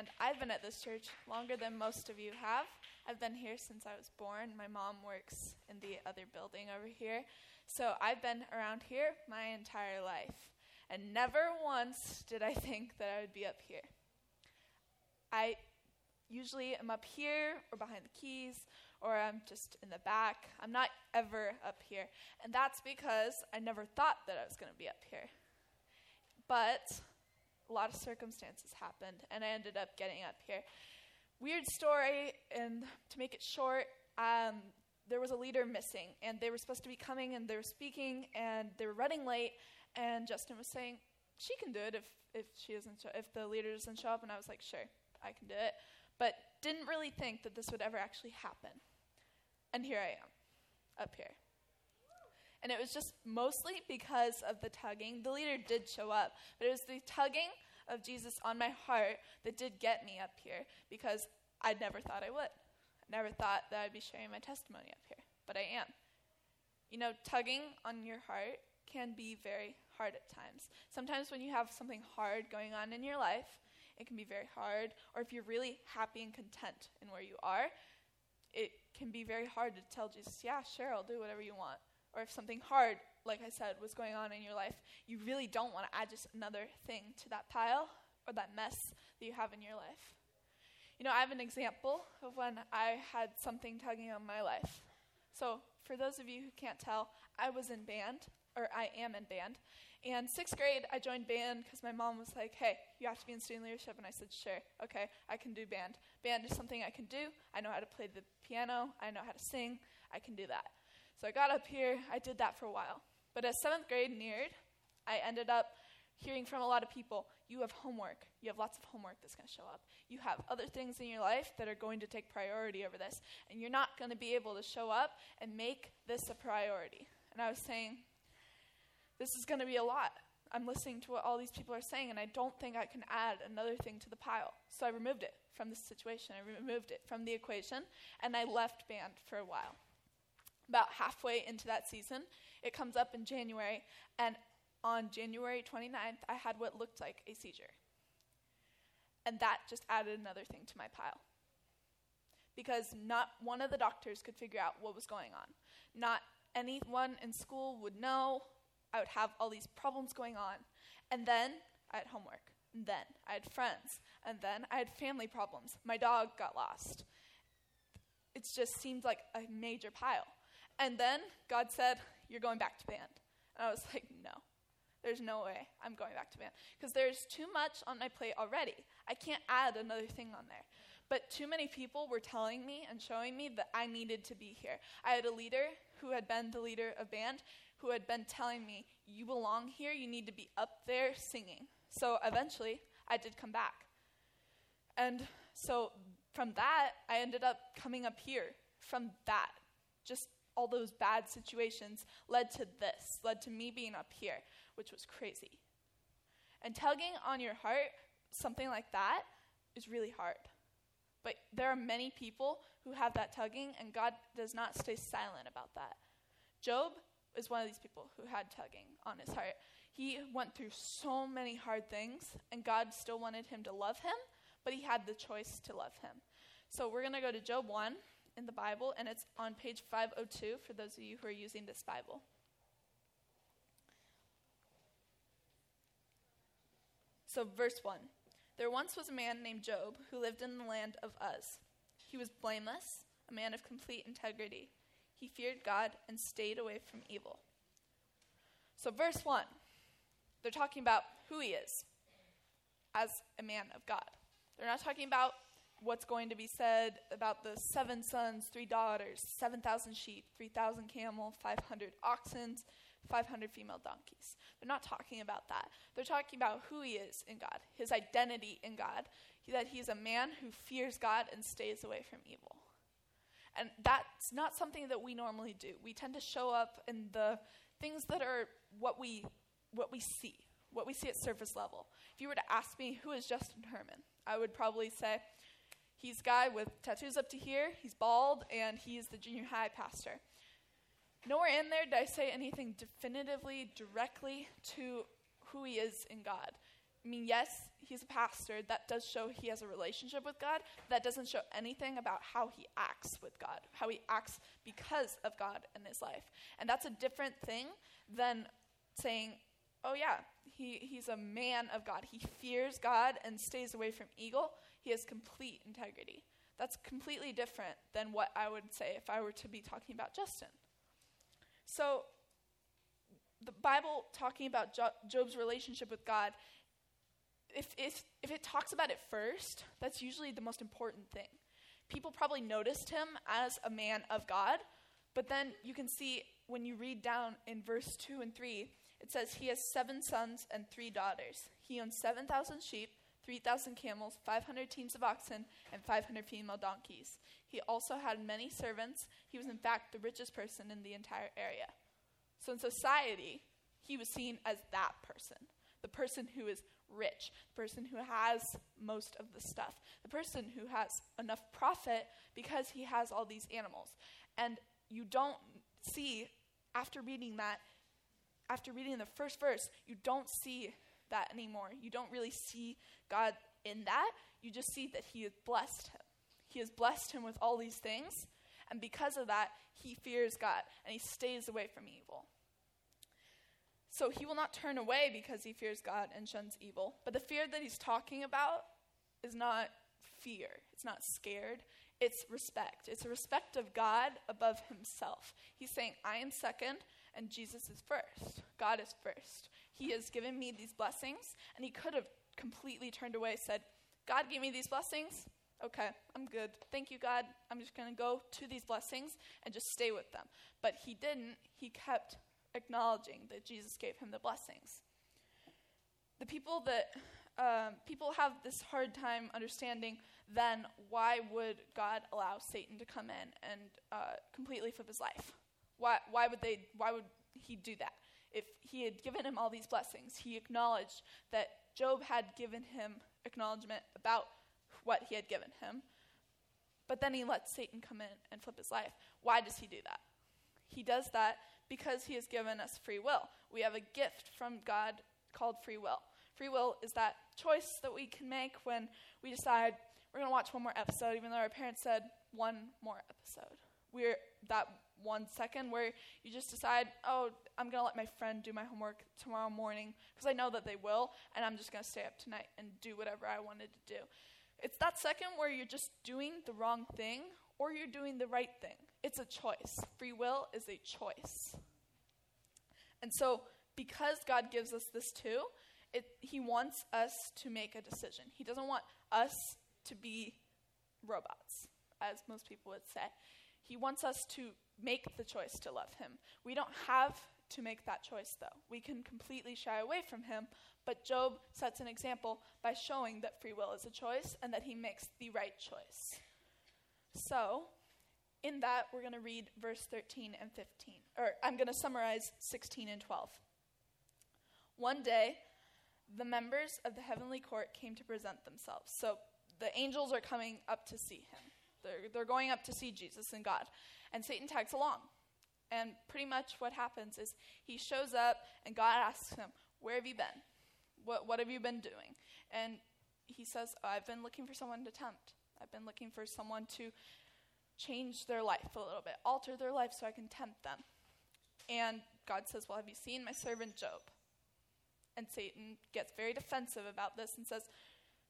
and I've been at this church longer than most of you have. I've been here since I was born. My mom works in the other building over here. So I've been around here my entire life. And never once did I think that I would be up here. I usually am up here or behind the keys or I'm just in the back. I'm not ever up here. And that's because I never thought that I was going to be up here. But a lot of circumstances happened, and I ended up getting up here. Weird story, and to make it short, um, there was a leader missing, and they were supposed to be coming, and they were speaking, and they were running late, and Justin was saying, she can do it if, if she doesn't show, if the leader doesn't show up, and I was like, sure, I can do it, but didn't really think that this would ever actually happen. And here I am, up here. And it was just mostly because of the tugging. The leader did show up, but it was the tugging of Jesus on my heart that did get me up here because I'd never thought I would. I never thought that I'd be sharing my testimony up here, but I am. You know, tugging on your heart can be very hard at times. Sometimes when you have something hard going on in your life, it can be very hard. Or if you're really happy and content in where you are, it can be very hard to tell Jesus, yeah, sure, I'll do whatever you want. Or if something hard, like I said, was going on in your life, you really don't want to add just another thing to that pile or that mess that you have in your life. You know, I have an example of when I had something tugging on my life. So, for those of you who can't tell, I was in band, or I am in band. And sixth grade, I joined band because my mom was like, hey, you have to be in student leadership. And I said, sure, okay, I can do band. Band is something I can do. I know how to play the piano, I know how to sing, I can do that. So I got up here, I did that for a while. But as seventh grade neared, I ended up hearing from a lot of people you have homework. You have lots of homework that's going to show up. You have other things in your life that are going to take priority over this. And you're not going to be able to show up and make this a priority. And I was saying, this is going to be a lot. I'm listening to what all these people are saying, and I don't think I can add another thing to the pile. So I removed it from the situation. I removed it from the equation, and I left band for a while. About halfway into that season, it comes up in January, and on January 29th, I had what looked like a seizure. And that just added another thing to my pile. Because not one of the doctors could figure out what was going on. Not anyone in school would know. I would have all these problems going on. And then I had homework. And then I had friends. And then I had family problems. My dog got lost. It just seemed like a major pile. And then God said, You're going back to band. And I was like, No, there's no way I'm going back to band. Because there's too much on my plate already. I can't add another thing on there. But too many people were telling me and showing me that I needed to be here. I had a leader who had been the leader of band who had been telling me, You belong here, you need to be up there singing. So eventually, I did come back. And so from that, I ended up coming up here. From that, just all those bad situations led to this, led to me being up here, which was crazy. And tugging on your heart, something like that, is really hard. But there are many people who have that tugging, and God does not stay silent about that. Job is one of these people who had tugging on his heart. He went through so many hard things, and God still wanted him to love him, but he had the choice to love him. So we're going to go to Job 1 in the Bible, and it's on page 502 for those of you who are using this Bible. So, verse 1 There once was a man named Job who lived in the land of Uz. He was blameless, a man of complete integrity he feared God and stayed away from evil. So, verse 1, they're talking about who he is as a man of God. They're not talking about what's going to be said about the seven sons, three daughters, 7,000 sheep, 3,000 camel, 500 oxen, 500 female donkeys. They're not talking about that. They're talking about who he is in God, his identity in God, that he's a man who fears God and stays away from evil. And that's not something that we normally do. We tend to show up in the things that are what we, what we see, what we see at surface level. If you were to ask me, who is Justin Herman? I would probably say, he's a guy with tattoos up to here, he's bald, and he's the junior high pastor. Nowhere in there did I say anything definitively, directly to who he is in God. I mean, yes, he's a pastor. That does show he has a relationship with God. That doesn't show anything about how he acts with God, how he acts because of God in his life. And that's a different thing than saying, oh, yeah, he, he's a man of God. He fears God and stays away from evil. He has complete integrity. That's completely different than what I would say if I were to be talking about Justin. So, the Bible talking about Job's relationship with God, if, if, if it talks about it first, that's usually the most important thing. People probably noticed him as a man of God, but then you can see when you read down in verse 2 and 3, it says he has seven sons and three daughters. He owns 7,000 sheep, 3,000 camels, 500 teams of oxen, and 500 female donkeys. He also had many servants. He was, in fact, the richest person in the entire area. So in society, he was seen as that person the person who is rich, the person who has most of the stuff, the person who has enough profit because he has all these animals. And you don't see, after reading that, after reading the first verse, you don't see that anymore. You don't really see God in that. You just see that He has blessed him. He has blessed him with all these things. And because of that, he fears God and he stays away from evil. So he will not turn away because he fears God and shuns evil. But the fear that he's talking about is not fear, it's not scared, it's respect. It's a respect of God above himself. He's saying, I am second and Jesus is first. God is first. He has given me these blessings, and he could have completely turned away, said, God gave me these blessings. Okay, I'm good. Thank you, God. I'm just going to go to these blessings and just stay with them. But he didn't. He kept acknowledging that Jesus gave him the blessings. The people that um, people have this hard time understanding then why would God allow Satan to come in and uh, completely flip his life? Why, why would they? Why would he do that? If he had given him all these blessings, he acknowledged that Job had given him acknowledgement about what he had given him. But then he lets Satan come in and flip his life. Why does he do that? He does that because he has given us free will. We have a gift from God called free will. Free will is that choice that we can make when we decide we're going to watch one more episode, even though our parents said one more episode. We're that one second where you just decide, oh, I'm going to let my friend do my homework tomorrow morning because I know that they will, and I'm just going to stay up tonight and do whatever I wanted to do. It's that second where you're just doing the wrong thing or you're doing the right thing. It's a choice. Free will is a choice. And so, because God gives us this too, it, He wants us to make a decision. He doesn't want us to be robots, as most people would say. He wants us to make the choice to love Him. We don't have to make that choice, though. We can completely shy away from Him, but Job sets an example by showing that free will is a choice and that he makes the right choice. So, in that, we're going to read verse 13 and 15. Or I'm going to summarize 16 and 12. One day, the members of the heavenly court came to present themselves. So the angels are coming up to see him. They're, they're going up to see Jesus and God. And Satan tags along. And pretty much what happens is he shows up, and God asks him, Where have you been? What, what have you been doing? And he says, I've been looking for someone to tempt. I've been looking for someone to change their life a little bit, alter their life so I can tempt them. And God says, Well, have you seen my servant Job? And Satan gets very defensive about this and says,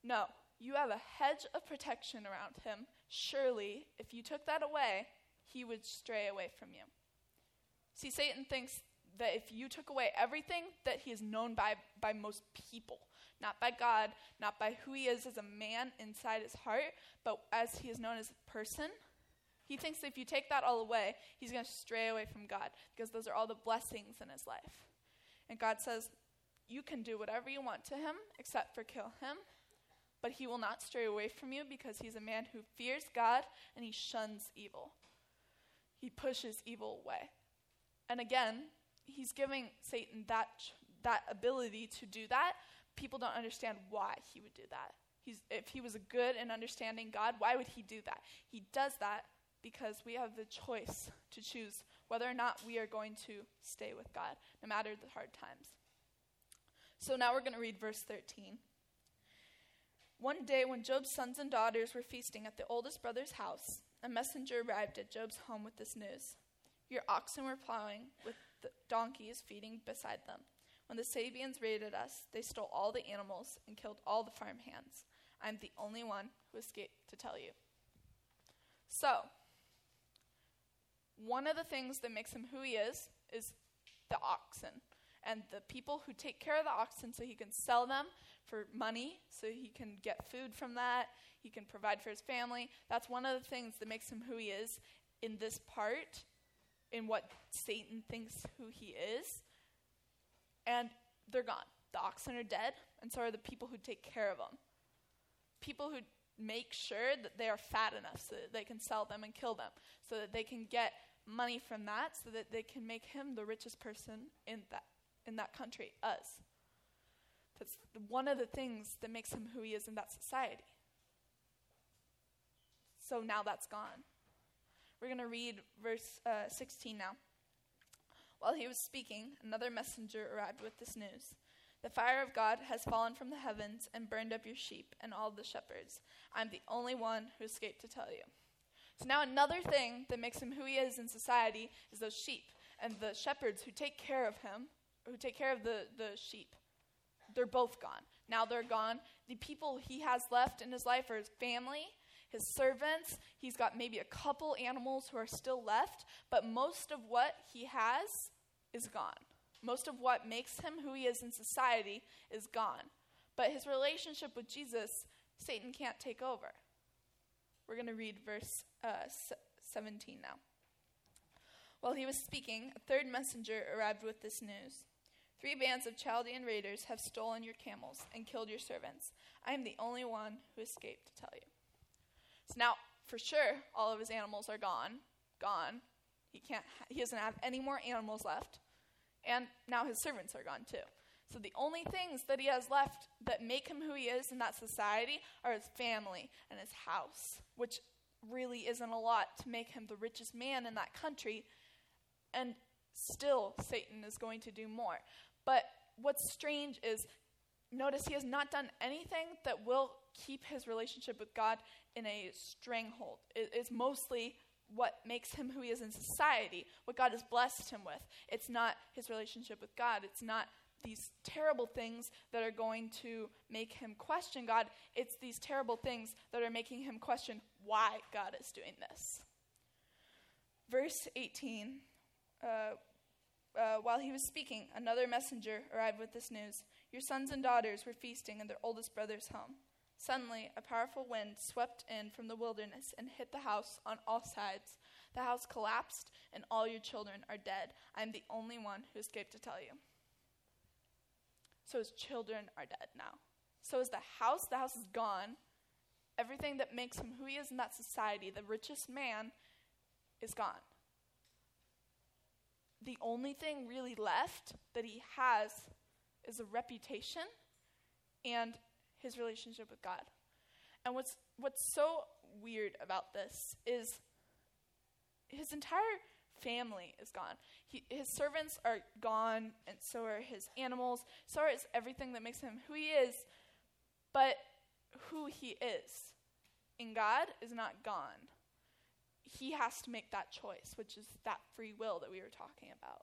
No, you have a hedge of protection around him. Surely, if you took that away, he would stray away from you. See, Satan thinks that if you took away everything that he is known by by most people, not by God, not by who he is as a man inside his heart, but as he is known as a person, he thinks that if you take that all away, he's going to stray away from God because those are all the blessings in his life. And God says, You can do whatever you want to him except for kill him, but he will not stray away from you because he's a man who fears God and he shuns evil. He pushes evil away. And again, he's giving Satan that, that ability to do that. People don't understand why he would do that. He's, if he was a good and understanding God, why would he do that? He does that because we have the choice to choose whether or not we are going to stay with God, no matter the hard times. So now we're going to read verse 13. One day, when Job's sons and daughters were feasting at the oldest brother's house, a messenger arrived at Job's home with this news Your oxen were plowing, with the donkeys feeding beside them. When the Sabeans raided us, they stole all the animals and killed all the farm hands. I'm the only one who escaped to tell you. So, one of the things that makes him who he is is the oxen and the people who take care of the oxen so he can sell them for money, so he can get food from that, he can provide for his family. That's one of the things that makes him who he is in this part, in what Satan thinks who he is. And they're gone. The oxen are dead, and so are the people who take care of them. People who make sure that they are fat enough so that they can sell them and kill them, so that they can get money from that, so that they can make him the richest person in that in that country, Uz. That's one of the things that makes him who he is in that society. So now that's gone. We're going to read verse uh, 16 now. While he was speaking, another messenger arrived with this news The fire of God has fallen from the heavens and burned up your sheep and all the shepherds. I'm the only one who escaped to tell you. So now another thing that makes him who he is in society is those sheep and the shepherds who take care of him, who take care of the, the sheep. They're both gone. Now they're gone. The people he has left in his life are his family, his servants. He's got maybe a couple animals who are still left, but most of what he has is gone. Most of what makes him who he is in society is gone. But his relationship with Jesus, Satan can't take over. We're going to read verse uh, 17 now. While he was speaking, a third messenger arrived with this news. Three bands of Chaldean raiders have stolen your camels and killed your servants. I am the only one who escaped to tell you. So now, for sure, all of his animals are gone. Gone. He can't. He doesn't have any more animals left, and now his servants are gone too. So the only things that he has left that make him who he is in that society are his family and his house, which really isn't a lot to make him the richest man in that country. And still, Satan is going to do more. But what's strange is notice he has not done anything that will keep his relationship with God in a stranglehold. It is mostly what makes him who he is in society, what God has blessed him with. It's not his relationship with God. It's not these terrible things that are going to make him question God. It's these terrible things that are making him question why God is doing this. Verse 18 uh, uh, while he was speaking, another messenger arrived with this news Your sons and daughters were feasting in their oldest brother's home. Suddenly, a powerful wind swept in from the wilderness and hit the house on all sides. The house collapsed, and all your children are dead. I am the only one who escaped to tell you. So his children are dead now. So is the house. The house is gone. Everything that makes him who he is in that society, the richest man, is gone the only thing really left that he has is a reputation and his relationship with God. And what's what's so weird about this is his entire family is gone. He, his servants are gone, and so are his animals. So is everything that makes him who he is. But who he is in God is not gone he has to make that choice, which is that free will that we were talking about.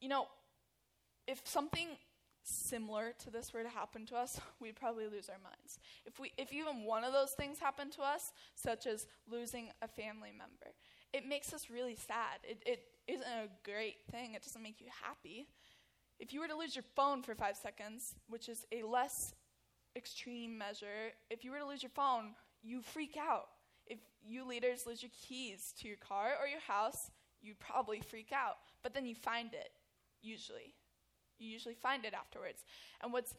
You know, if something similar to this were to happen to us, we'd probably lose our minds. If we if even one of those things happened to us, such as losing a family member, it makes us really sad. It it isn't a great thing. It doesn't make you happy. If you were to lose your phone for 5 seconds, which is a less extreme measure, if you were to lose your phone, you freak out you leaders lose your keys to your car or your house, you probably freak out. But then you find it, usually. You usually find it afterwards. And what's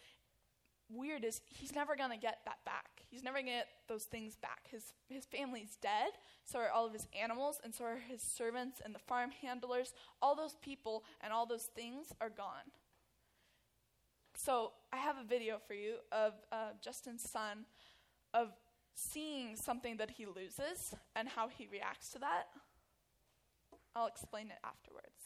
weird is he's never going to get that back. He's never going to get those things back. His, his family's dead, so are all of his animals, and so are his servants and the farm handlers. All those people and all those things are gone. So I have a video for you of uh, Justin's son of seeing something that he loses and how he reacts to that. I'll explain it afterwards.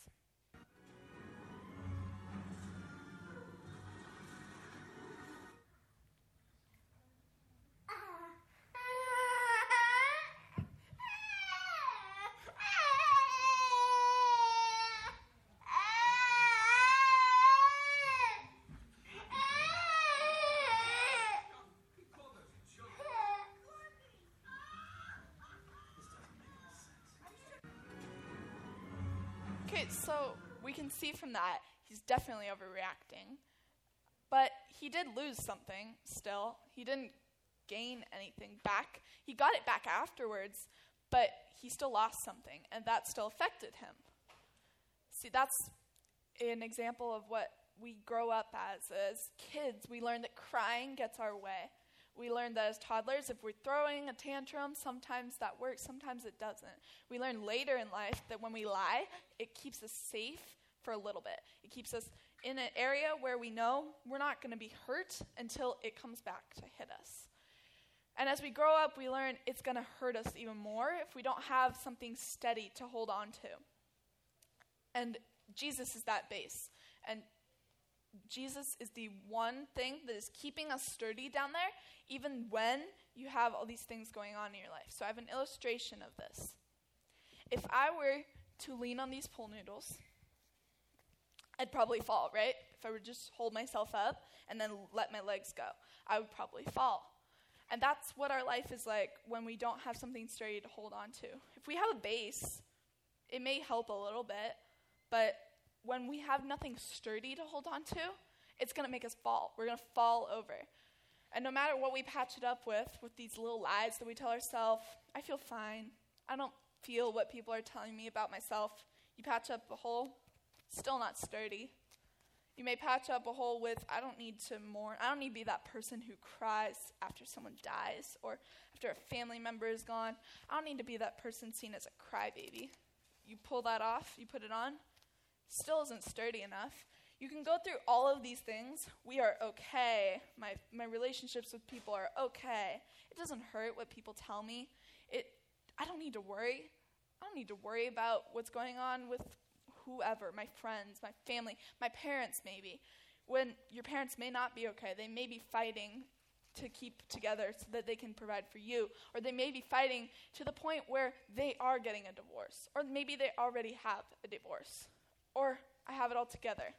Right? So we can see from that he's definitely overreacting. But he did lose something still. He didn't gain anything back. He got it back afterwards, but he still lost something, and that still affected him. See, that's an example of what we grow up as. As kids, we learn that crying gets our way. We learn that as toddlers, if we're throwing a tantrum, sometimes that works, sometimes it doesn't. We learn later in life that when we lie, it keeps us safe for a little bit. It keeps us in an area where we know we're not going to be hurt until it comes back to hit us. And as we grow up, we learn it's going to hurt us even more if we don't have something steady to hold on to. And Jesus is that base. And Jesus is the one thing that is keeping us sturdy down there, even when you have all these things going on in your life. So I have an illustration of this. If I were to lean on these pool noodles, I'd probably fall, right? If I would just hold myself up and then let my legs go, I would probably fall. And that's what our life is like when we don't have something sturdy to hold on to. If we have a base, it may help a little bit, but when we have nothing sturdy to hold on to, it's going to make us fall. We're going to fall over. And no matter what we patch it up with, with these little lies that we tell ourselves, I feel fine. I don't feel what people are telling me about myself. You patch up a hole, still not sturdy. You may patch up a hole with, I don't need to mourn. I don't need to be that person who cries after someone dies or after a family member is gone. I don't need to be that person seen as a crybaby. You pull that off, you put it on, still isn't sturdy enough. You can go through all of these things. We are okay. My, my relationships with people are okay. It doesn't hurt what people tell me. It, I don't need to worry. I don't need to worry about what's going on with whoever, my friends, my family, my parents, maybe. When your parents may not be okay, they may be fighting to keep together so that they can provide for you. Or they may be fighting to the point where they are getting a divorce. Or maybe they already have a divorce or I have it all together.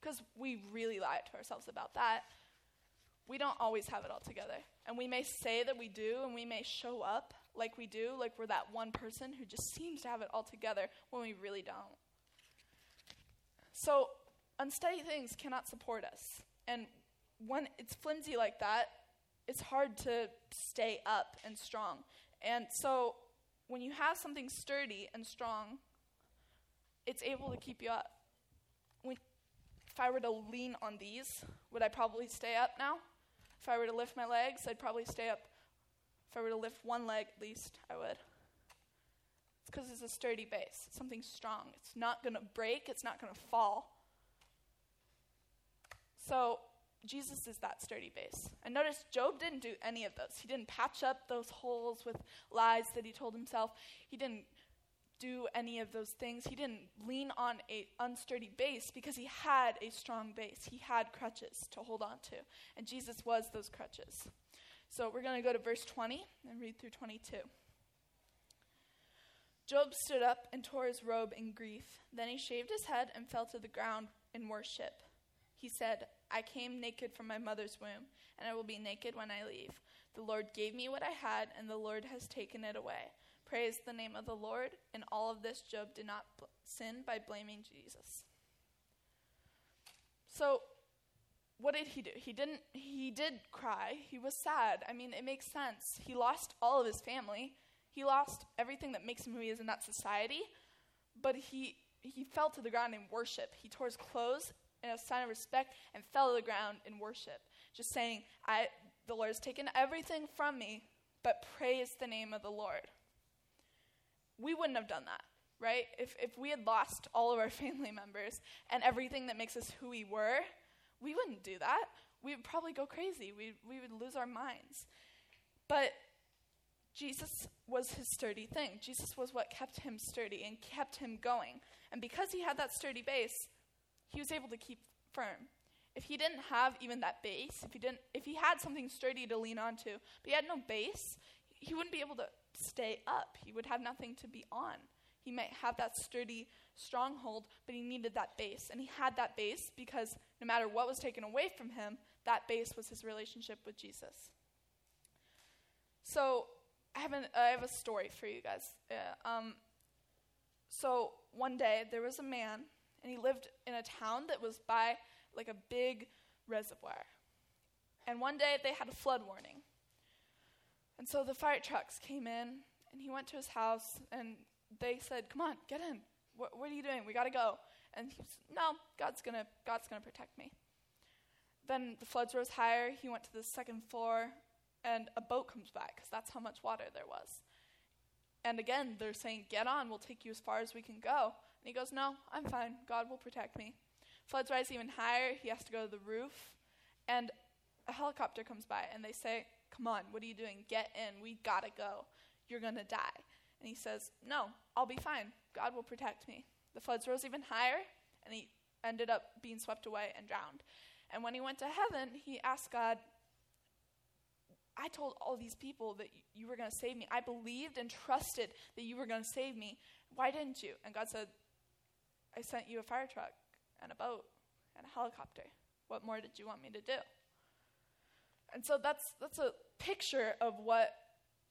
Because we really lie to ourselves about that. We don't always have it all together. And we may say that we do, and we may show up like we do, like we're that one person who just seems to have it all together when we really don't. So, unsteady things cannot support us. And when it's flimsy like that, it's hard to stay up and strong. And so, when you have something sturdy and strong, it's able to keep you up. When, if I were to lean on these, would I probably stay up now? If I were to lift my legs, I'd probably stay up. If I were to lift one leg at least, I would. It's because it's a sturdy base, it's something strong. It's not going to break, it's not going to fall. So, Jesus is that sturdy base. And notice Job didn't do any of those. He didn't patch up those holes with lies that he told himself. He didn't do any of those things. He didn't lean on a unsturdy base because he had a strong base. He had crutches to hold on to. And Jesus was those crutches. So we're going to go to verse 20 and read through 22. Job stood up and tore his robe in grief. Then he shaved his head and fell to the ground in worship. He said, I came naked from my mother's womb, and I will be naked when I leave. The Lord gave me what I had, and the Lord has taken it away. Praise the name of the Lord. In all of this, Job did not bl- sin by blaming Jesus. So, what did he do? He didn't he did cry. He was sad. I mean, it makes sense. He lost all of his family. He lost everything that makes him who he is in that society. But he he fell to the ground in worship. He tore his clothes in a sign of respect and fell to the ground in worship, just saying, "I the Lord has taken everything from me, but praise the name of the Lord." We wouldn't have done that, right? If, if we had lost all of our family members and everything that makes us who we were, we wouldn't do that. We would probably go crazy. We, we would lose our minds. But Jesus was his sturdy thing. Jesus was what kept him sturdy and kept him going. And because he had that sturdy base, he was able to keep firm. If he didn't have even that base, if he didn't if he had something sturdy to lean onto, but he had no base, he wouldn't be able to stay up. He would have nothing to be on. He might have that sturdy stronghold, but he needed that base. And he had that base because no matter what was taken away from him, that base was his relationship with Jesus. So I have, an, I have a story for you guys. Uh, um, So one day there was a man, and he lived in a town that was by like a big reservoir. And one day they had a flood warning. And so the fire trucks came in, and he went to his house, and they said, "Come on, get in. What, what are you doing? We got to go." And he said, "No, God's gonna God's gonna protect me." Then the floods rose higher. He went to the second floor, and a boat comes by because that's how much water there was. And again, they're saying, Get on, we'll take you as far as we can go. And he goes, No, I'm fine. God will protect me. Floods rise even higher. He has to go to the roof. And a helicopter comes by, and they say, Come on, what are you doing? Get in. We gotta go. You're gonna die. And he says, No, I'll be fine. God will protect me. The floods rose even higher, and he ended up being swept away and drowned. And when he went to heaven, he asked God, I told all these people that you were going to save me. I believed and trusted that you were going to save me. Why didn't you? And God said, I sent you a fire truck and a boat and a helicopter. What more did you want me to do? And so that's that's a picture of what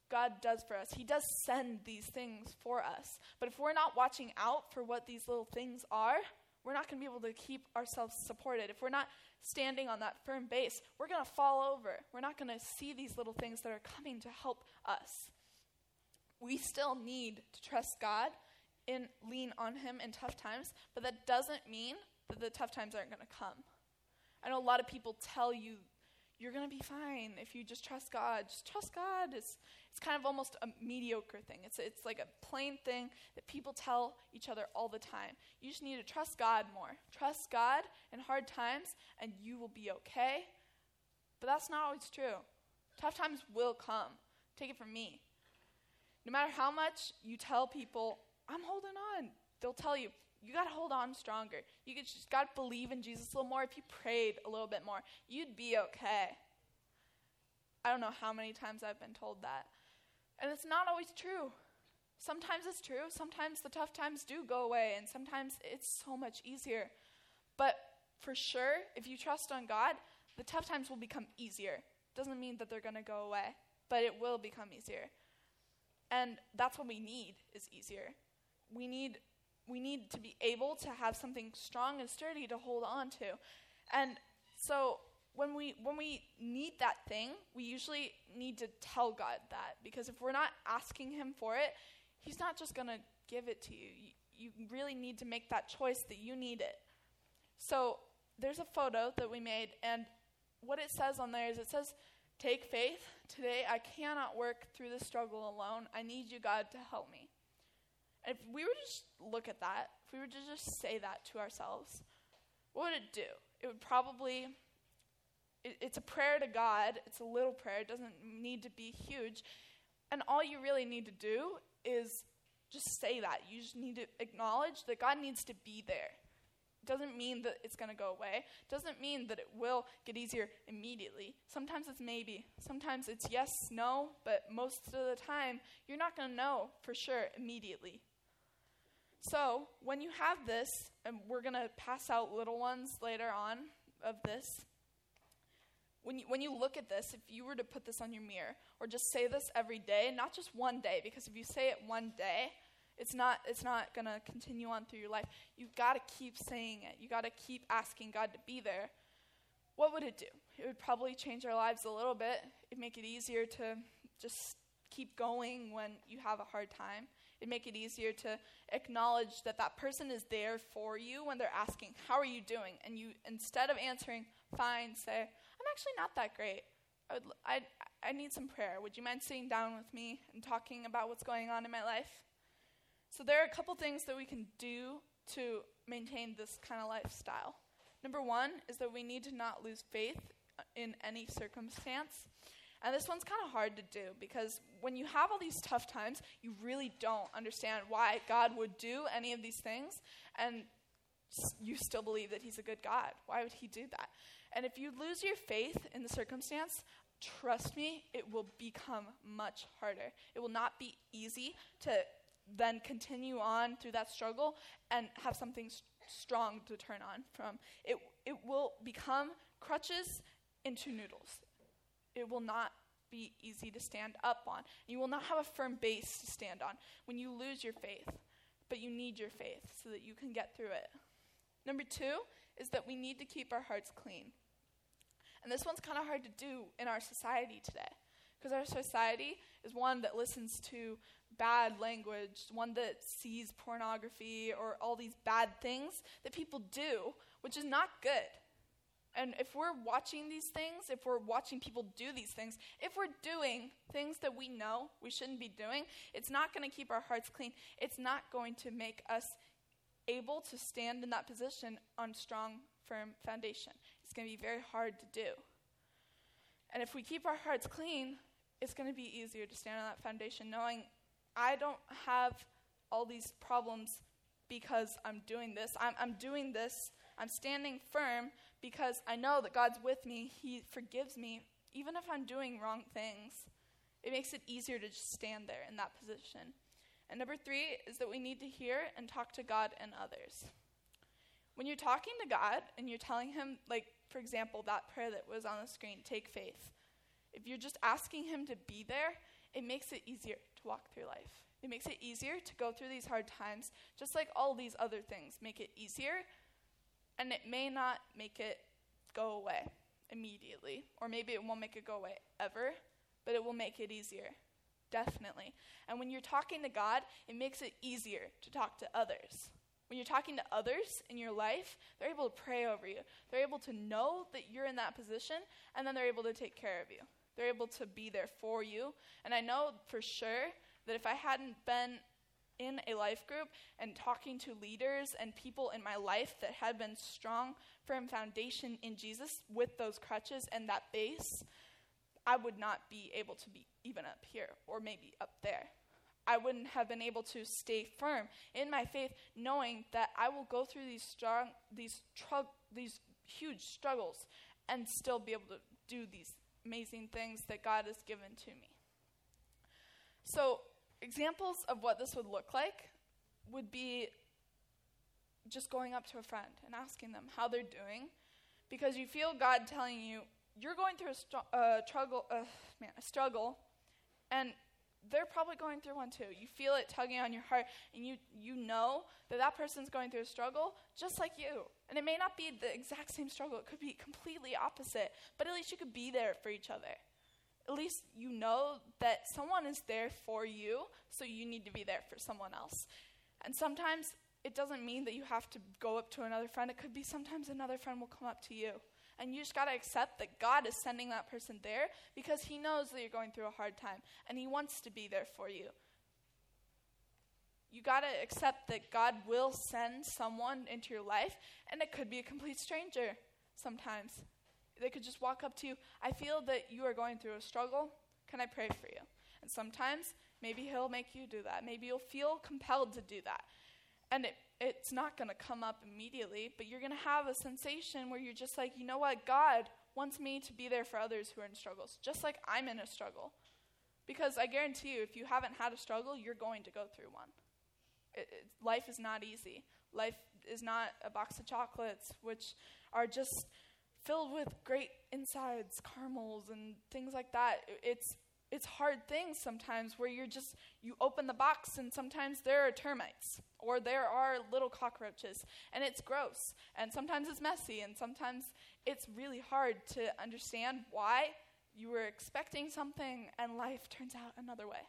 God does for us. He does send these things for us. But if we're not watching out for what these little things are, we're not going to be able to keep ourselves supported. If we're not standing on that firm base, we're going to fall over. We're not going to see these little things that are coming to help us. We still need to trust God and lean on Him in tough times, but that doesn't mean that the tough times aren't going to come. I know a lot of people tell you you're going to be fine if you just trust God. Just trust God. It's, it's kind of almost a mediocre thing. It's, it's like a plain thing that people tell each other all the time. You just need to trust God more. Trust God in hard times, and you will be okay. But that's not always true. Tough times will come. Take it from me. No matter how much you tell people, I'm holding on, they'll tell you, you got to hold on stronger. You just got to believe in Jesus a little more. If you prayed a little bit more, you'd be okay. I don't know how many times I've been told that. And it's not always true. Sometimes it's true. Sometimes the tough times do go away, and sometimes it's so much easier. But for sure, if you trust on God, the tough times will become easier. Doesn't mean that they're going to go away, but it will become easier. And that's what we need is easier. We need we need to be able to have something strong and sturdy to hold on to. And so when we when we need that thing, we usually need to tell God that because if we're not asking him for it, he's not just going to give it to you. you. You really need to make that choice that you need it. So there's a photo that we made and what it says on there is it says take faith. Today I cannot work through the struggle alone. I need you God to help me. If we were to just look at that, if we were to just say that to ourselves, what would it do? It would probably, it, it's a prayer to God. It's a little prayer. It doesn't need to be huge. And all you really need to do is just say that. You just need to acknowledge that God needs to be there. It doesn't mean that it's going to go away. It doesn't mean that it will get easier immediately. Sometimes it's maybe. Sometimes it's yes, no, but most of the time, you're not going to know for sure immediately. So, when you have this, and we're going to pass out little ones later on of this, when you, when you look at this, if you were to put this on your mirror, or just say this every day, not just one day, because if you say it one day, it's not, it's not going to continue on through your life. You've got to keep saying it. You've got to keep asking God to be there. What would it do? It would probably change our lives a little bit. It'd make it easier to just keep going when you have a hard time. It'd make it easier to acknowledge that that person is there for you when they're asking, How are you doing? And you, instead of answering, Fine, say, I'm actually not that great. I, would, I, I need some prayer. Would you mind sitting down with me and talking about what's going on in my life? So, there are a couple things that we can do to maintain this kind of lifestyle. Number one is that we need to not lose faith uh, in any circumstance. And this one's kind of hard to do because when you have all these tough times, you really don't understand why God would do any of these things. And you still believe that He's a good God. Why would He do that? And if you lose your faith in the circumstance, trust me, it will become much harder. It will not be easy to then continue on through that struggle and have something st- strong to turn on from. It, it will become crutches into noodles it will not be easy to stand up on. You will not have a firm base to stand on when you lose your faith. but you need your faith so that you can get through it. Number two is that we need to keep our hearts clean. And this one's kind of hard to do in our society today because our society is one that listens to bad language, one that sees pornography or all these bad things that people do, which is not good. And if we're watching these things, if we're watching people do these things, if we're doing things that we know we shouldn't be doing, it's not going to keep our hearts clean. It's not going to make us able to stand in that position on strong, firm foundation. It's going to be very hard to do. And if we keep our hearts clean, it's going to be easier to stand on that foundation knowing I don't have all these problems because I'm doing this. I'm, I'm doing this. I'm standing firm because I know that God's with me. He forgives me, even if I'm doing wrong things. It makes it easier to just stand there in that position. And number three is that we need to hear and talk to God and others. When you're talking to God and you're telling Him, like, for example, that prayer that was on the screen, take faith, if you're just asking Him to be there, it makes it easier to walk through life. It makes it easier to go through these hard times, just like all these other things make it easier. And it may not make it go away immediately, or maybe it won't make it go away ever, but it will make it easier. Definitely. And when you're talking to God, it makes it easier to talk to others. When you're talking to others in your life, they're able to pray over you. They're able to know that you're in that position, and then they're able to take care of you. They're able to be there for you. And I know for sure that if I hadn't been in a life group and talking to leaders and people in my life that had been strong, firm foundation in Jesus with those crutches and that base, I would not be able to be even up here or maybe up there. I wouldn't have been able to stay firm in my faith, knowing that I will go through these strong, these tr- these huge struggles, and still be able to do these amazing things that God has given to me. So, examples of what this would look like would be just going up to a friend and asking them how they're doing, because you feel God telling you you're going through a, str- uh, struggle, uh, man, a struggle, and they're probably going through one too. You feel it tugging on your heart, and you you know that that person's going through a struggle just like you. And it may not be the exact same struggle; it could be completely opposite. But at least you could be there for each other. At least you know that someone is there for you, so you need to be there for someone else. And sometimes it doesn't mean that you have to go up to another friend. It could be sometimes another friend will come up to you. And you just got to accept that God is sending that person there because He knows that you're going through a hard time and He wants to be there for you. You got to accept that God will send someone into your life, and it could be a complete stranger sometimes. They could just walk up to you. I feel that you are going through a struggle. Can I pray for you? And sometimes maybe He'll make you do that. Maybe you'll feel compelled to do that. And it it's not going to come up immediately, but you're going to have a sensation where you're just like, you know what? God wants me to be there for others who are in struggles, just like I'm in a struggle. Because I guarantee you, if you haven't had a struggle, you're going to go through one. It, it, life is not easy. Life is not a box of chocolates, which are just filled with great insides, caramels, and things like that. It's it's hard things sometimes where you're just you open the box and sometimes there are termites or there are little cockroaches and it's gross and sometimes it's messy and sometimes it's really hard to understand why you were expecting something and life turns out another way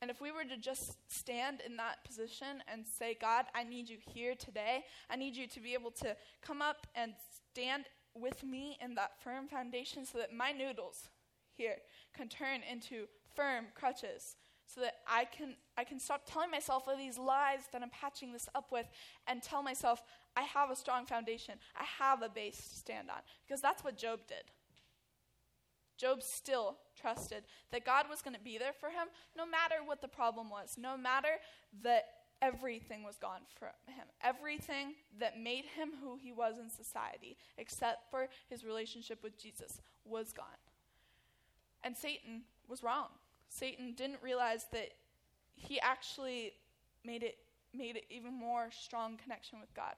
and if we were to just stand in that position and say god i need you here today i need you to be able to come up and stand with me in that firm foundation so that my noodles here can turn into firm crutches so that I can I can stop telling myself all these lies that I'm patching this up with and tell myself I have a strong foundation. I have a base to stand on because that's what Job did. Job still trusted that God was going to be there for him no matter what the problem was, no matter that everything was gone from him. Everything that made him who he was in society, except for his relationship with Jesus, was gone. And Satan was wrong. Satan didn't realize that he actually made it made it even more strong connection with God.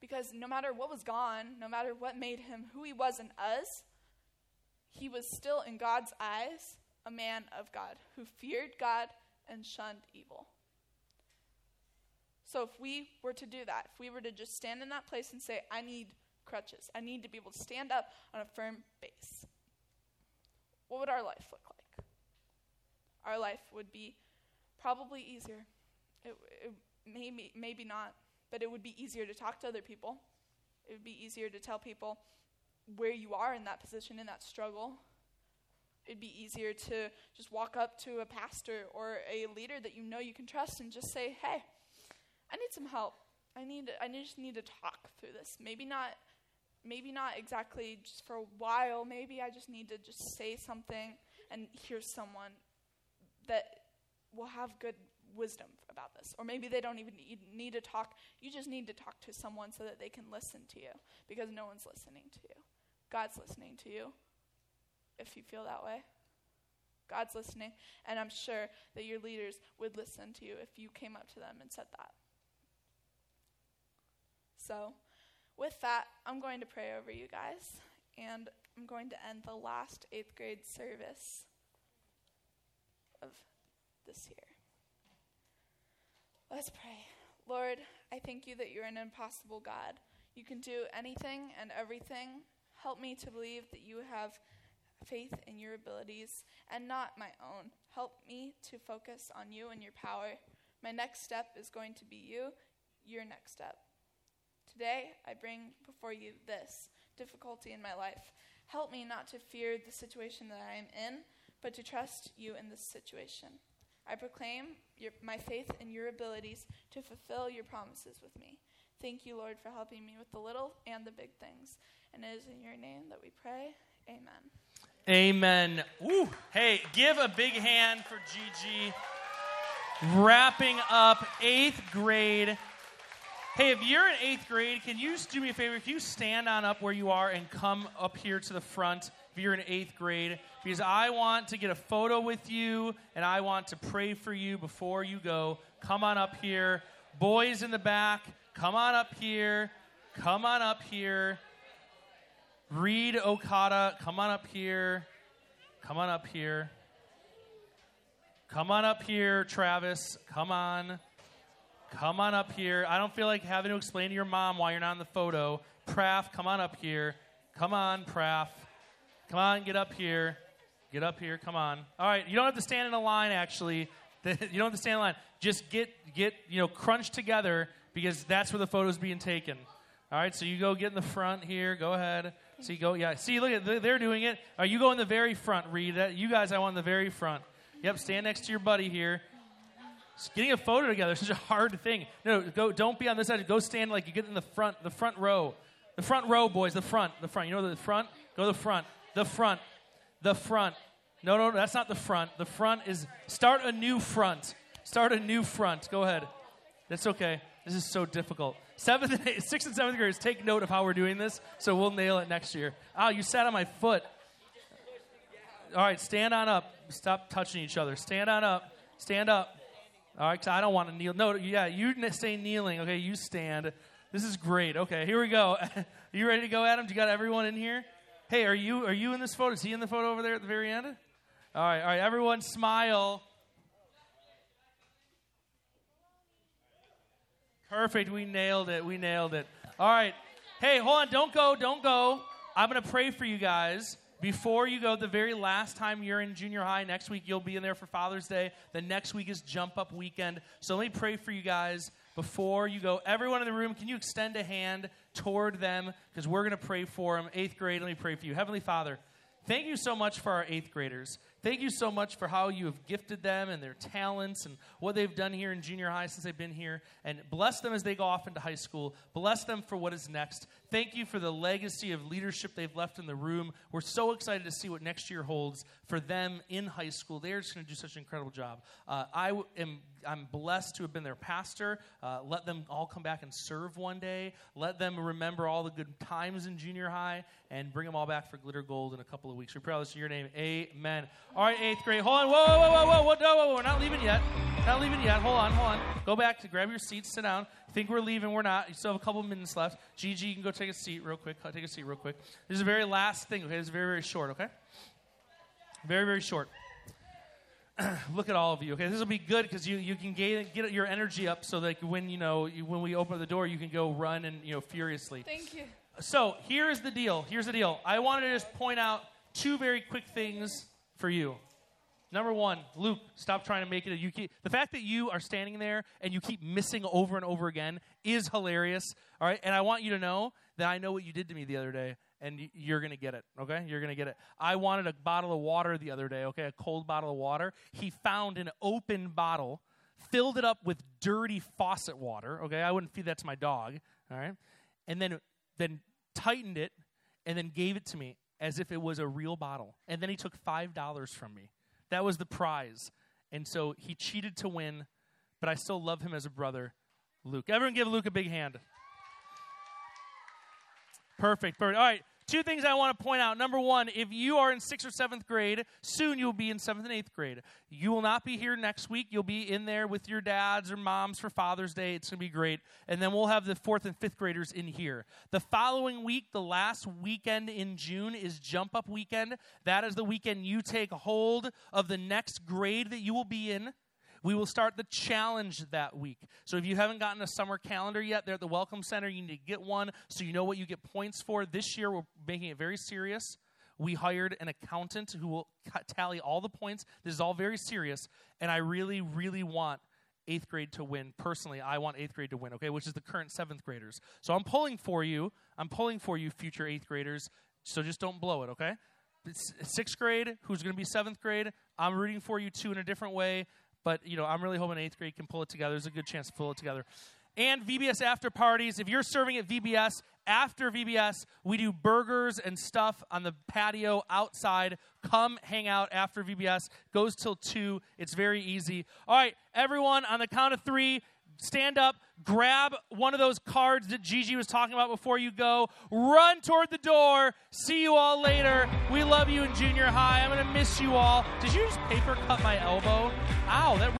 Because no matter what was gone, no matter what made him who he was in Uz, he was still in God's eyes a man of God who feared God and shunned evil. So if we were to do that, if we were to just stand in that place and say, I need crutches, I need to be able to stand up on a firm base, what would our life look like? Our life would be probably easier. It, it maybe, maybe not, but it would be easier to talk to other people. It would be easier to tell people where you are in that position, in that struggle. It'd be easier to just walk up to a pastor or a leader that you know you can trust and just say, "Hey, I need some help. I need I just need to talk through this. Maybe not maybe not exactly just for a while. Maybe I just need to just say something and hear someone that will have good wisdom about this. Or maybe they don't even need, need to talk. You just need to talk to someone so that they can listen to you because no one's listening to you. God's listening to you if you feel that way. God's listening, and I'm sure that your leaders would listen to you if you came up to them and said that. So, with that, I'm going to pray over you guys, and I'm going to end the last eighth grade service of this year. Let's pray. Lord, I thank you that you're an impossible God. You can do anything and everything. Help me to believe that you have faith in your abilities and not my own. Help me to focus on you and your power. My next step is going to be you, your next step. Today, I bring before you this difficulty in my life. Help me not to fear the situation that I am in, but to trust you in this situation. I proclaim your, my faith in your abilities to fulfill your promises with me. Thank you, Lord, for helping me with the little and the big things. And it is in your name that we pray. Amen. Amen. Woo. Hey, give a big hand for Gigi. Wrapping up eighth grade Hey, if you're in eighth grade, can you do me a favor? Can you stand on up where you are and come up here to the front if you're in eighth grade? Because I want to get a photo with you and I want to pray for you before you go. Come on up here. Boys in the back, come on up here. Come on up here. Reed Okada, come on up here. Come on up here. Come on up here, Travis. Come on. Come on up here. I don't feel like having to explain to your mom why you're not in the photo. Praff, come on up here. Come on, Praff. Come on, get up here. Get up here. Come on. All right, you don't have to stand in a line. Actually, you don't have to stand in line. Just get get you know crunch together because that's where the photo's being taken. All right, so you go get in the front here. Go ahead. So you go. Yeah. See, look at they're doing it. All right, you go in the very front. That. You guys, I want in the very front. Yep. Stand next to your buddy here. Getting a photo together is such a hard thing. No, go. Don't be on this side. Go stand like you get in the front, the front row, the front row, boys. The front, the front. You know the front. Go the front, the front, the front. No, no, that's not the front. The front is start a new front. Start a new front. Go ahead. That's okay. This is so difficult. Seventh, and eighth, sixth, and seventh graders, take note of how we're doing this, so we'll nail it next year. Oh, you sat on my foot. All right, stand on up. Stop touching each other. Stand on up. Stand up. All right, I don't want to kneel. No, yeah, you stay kneeling. Okay, you stand. This is great. Okay, here we go. You ready to go, Adam? Do you got everyone in here? Hey, are you are you in this photo? Is he in the photo over there at the very end? All right, all right. Everyone, smile. Perfect. We nailed it. We nailed it. All right. Hey, hold on. Don't go. Don't go. I'm going to pray for you guys before you go, the very last time you're in junior high, next week you'll be in there for Father's Day. The next week is Jump Up Weekend. So let me pray for you guys before you go. Everyone in the room, can you extend a hand toward them? Because we're going to pray for them. Eighth grade, let me pray for you. Heavenly Father, thank you so much for our eighth graders. Thank you so much for how you have gifted them and their talents and what they've done here in junior high since they've been here. And bless them as they go off into high school. Bless them for what is next. Thank you for the legacy of leadership they've left in the room. We're so excited to see what next year holds for them in high school. They're just going to do such an incredible job. Uh, I am I'm blessed to have been their pastor. Uh, let them all come back and serve one day. Let them remember all the good times in junior high and bring them all back for glitter gold in a couple of weeks. We pray this in your name. Amen. All right, eighth grade. Hold on. Whoa, whoa, whoa, whoa, whoa, whoa, whoa, whoa. We're not leaving yet. Not leaving yet. Hold on, hold on. Go back to grab your seats, sit down. Think we're leaving? We're not. You still have a couple minutes left. Gigi, you can go take a seat real quick. Take a seat real quick. This is the very last thing. Okay, this is very, very short. Okay, very, very short. look at all of you. Okay, this will be good because you, you can gain, get your energy up so that when you know you, when we open the door, you can go run and you know furiously. Thank you. So here's the deal. Here's the deal. I wanted to just point out two very quick things for you. Number one, Luke, stop trying to make it. A, you keep, the fact that you are standing there and you keep missing over and over again is hilarious. All right, and I want you to know that I know what you did to me the other day, and you're gonna get it. Okay, you're gonna get it. I wanted a bottle of water the other day. Okay, a cold bottle of water. He found an open bottle, filled it up with dirty faucet water. Okay, I wouldn't feed that to my dog. All right, and then then tightened it, and then gave it to me as if it was a real bottle. And then he took five dollars from me. That was the prize. And so he cheated to win, but I still love him as a brother, Luke. Everyone give Luke a big hand. Perfect. Perfect. All right. Two things I want to point out. Number one, if you are in sixth or seventh grade, soon you'll be in seventh and eighth grade. You will not be here next week. You'll be in there with your dads or moms for Father's Day. It's going to be great. And then we'll have the fourth and fifth graders in here. The following week, the last weekend in June, is Jump Up Weekend. That is the weekend you take hold of the next grade that you will be in. We will start the challenge that week. So if you haven't gotten a summer calendar yet, there at the Welcome Center, you need to get one so you know what you get points for. This year, we're making it very serious. We hired an accountant who will tally all the points. This is all very serious, and I really, really want eighth grade to win. Personally, I want eighth grade to win, okay, which is the current seventh graders. So I'm pulling for you. I'm pulling for you, future eighth graders. So just don't blow it, okay? Sixth grade, who's going to be seventh grade? I'm rooting for you too in a different way. But you know, I'm really hoping eighth grade can pull it together. There's a good chance to pull it together. And VBS after parties. If you're serving at VBS after VBS, we do burgers and stuff on the patio outside. Come hang out after VBS. Goes till two. It's very easy. All right, everyone, on the count of three, stand up, grab one of those cards that Gigi was talking about before you go, run toward the door. See you all later. We love you in junior high. I'm going to miss you all. Did you just paper cut my elbow? Ow, that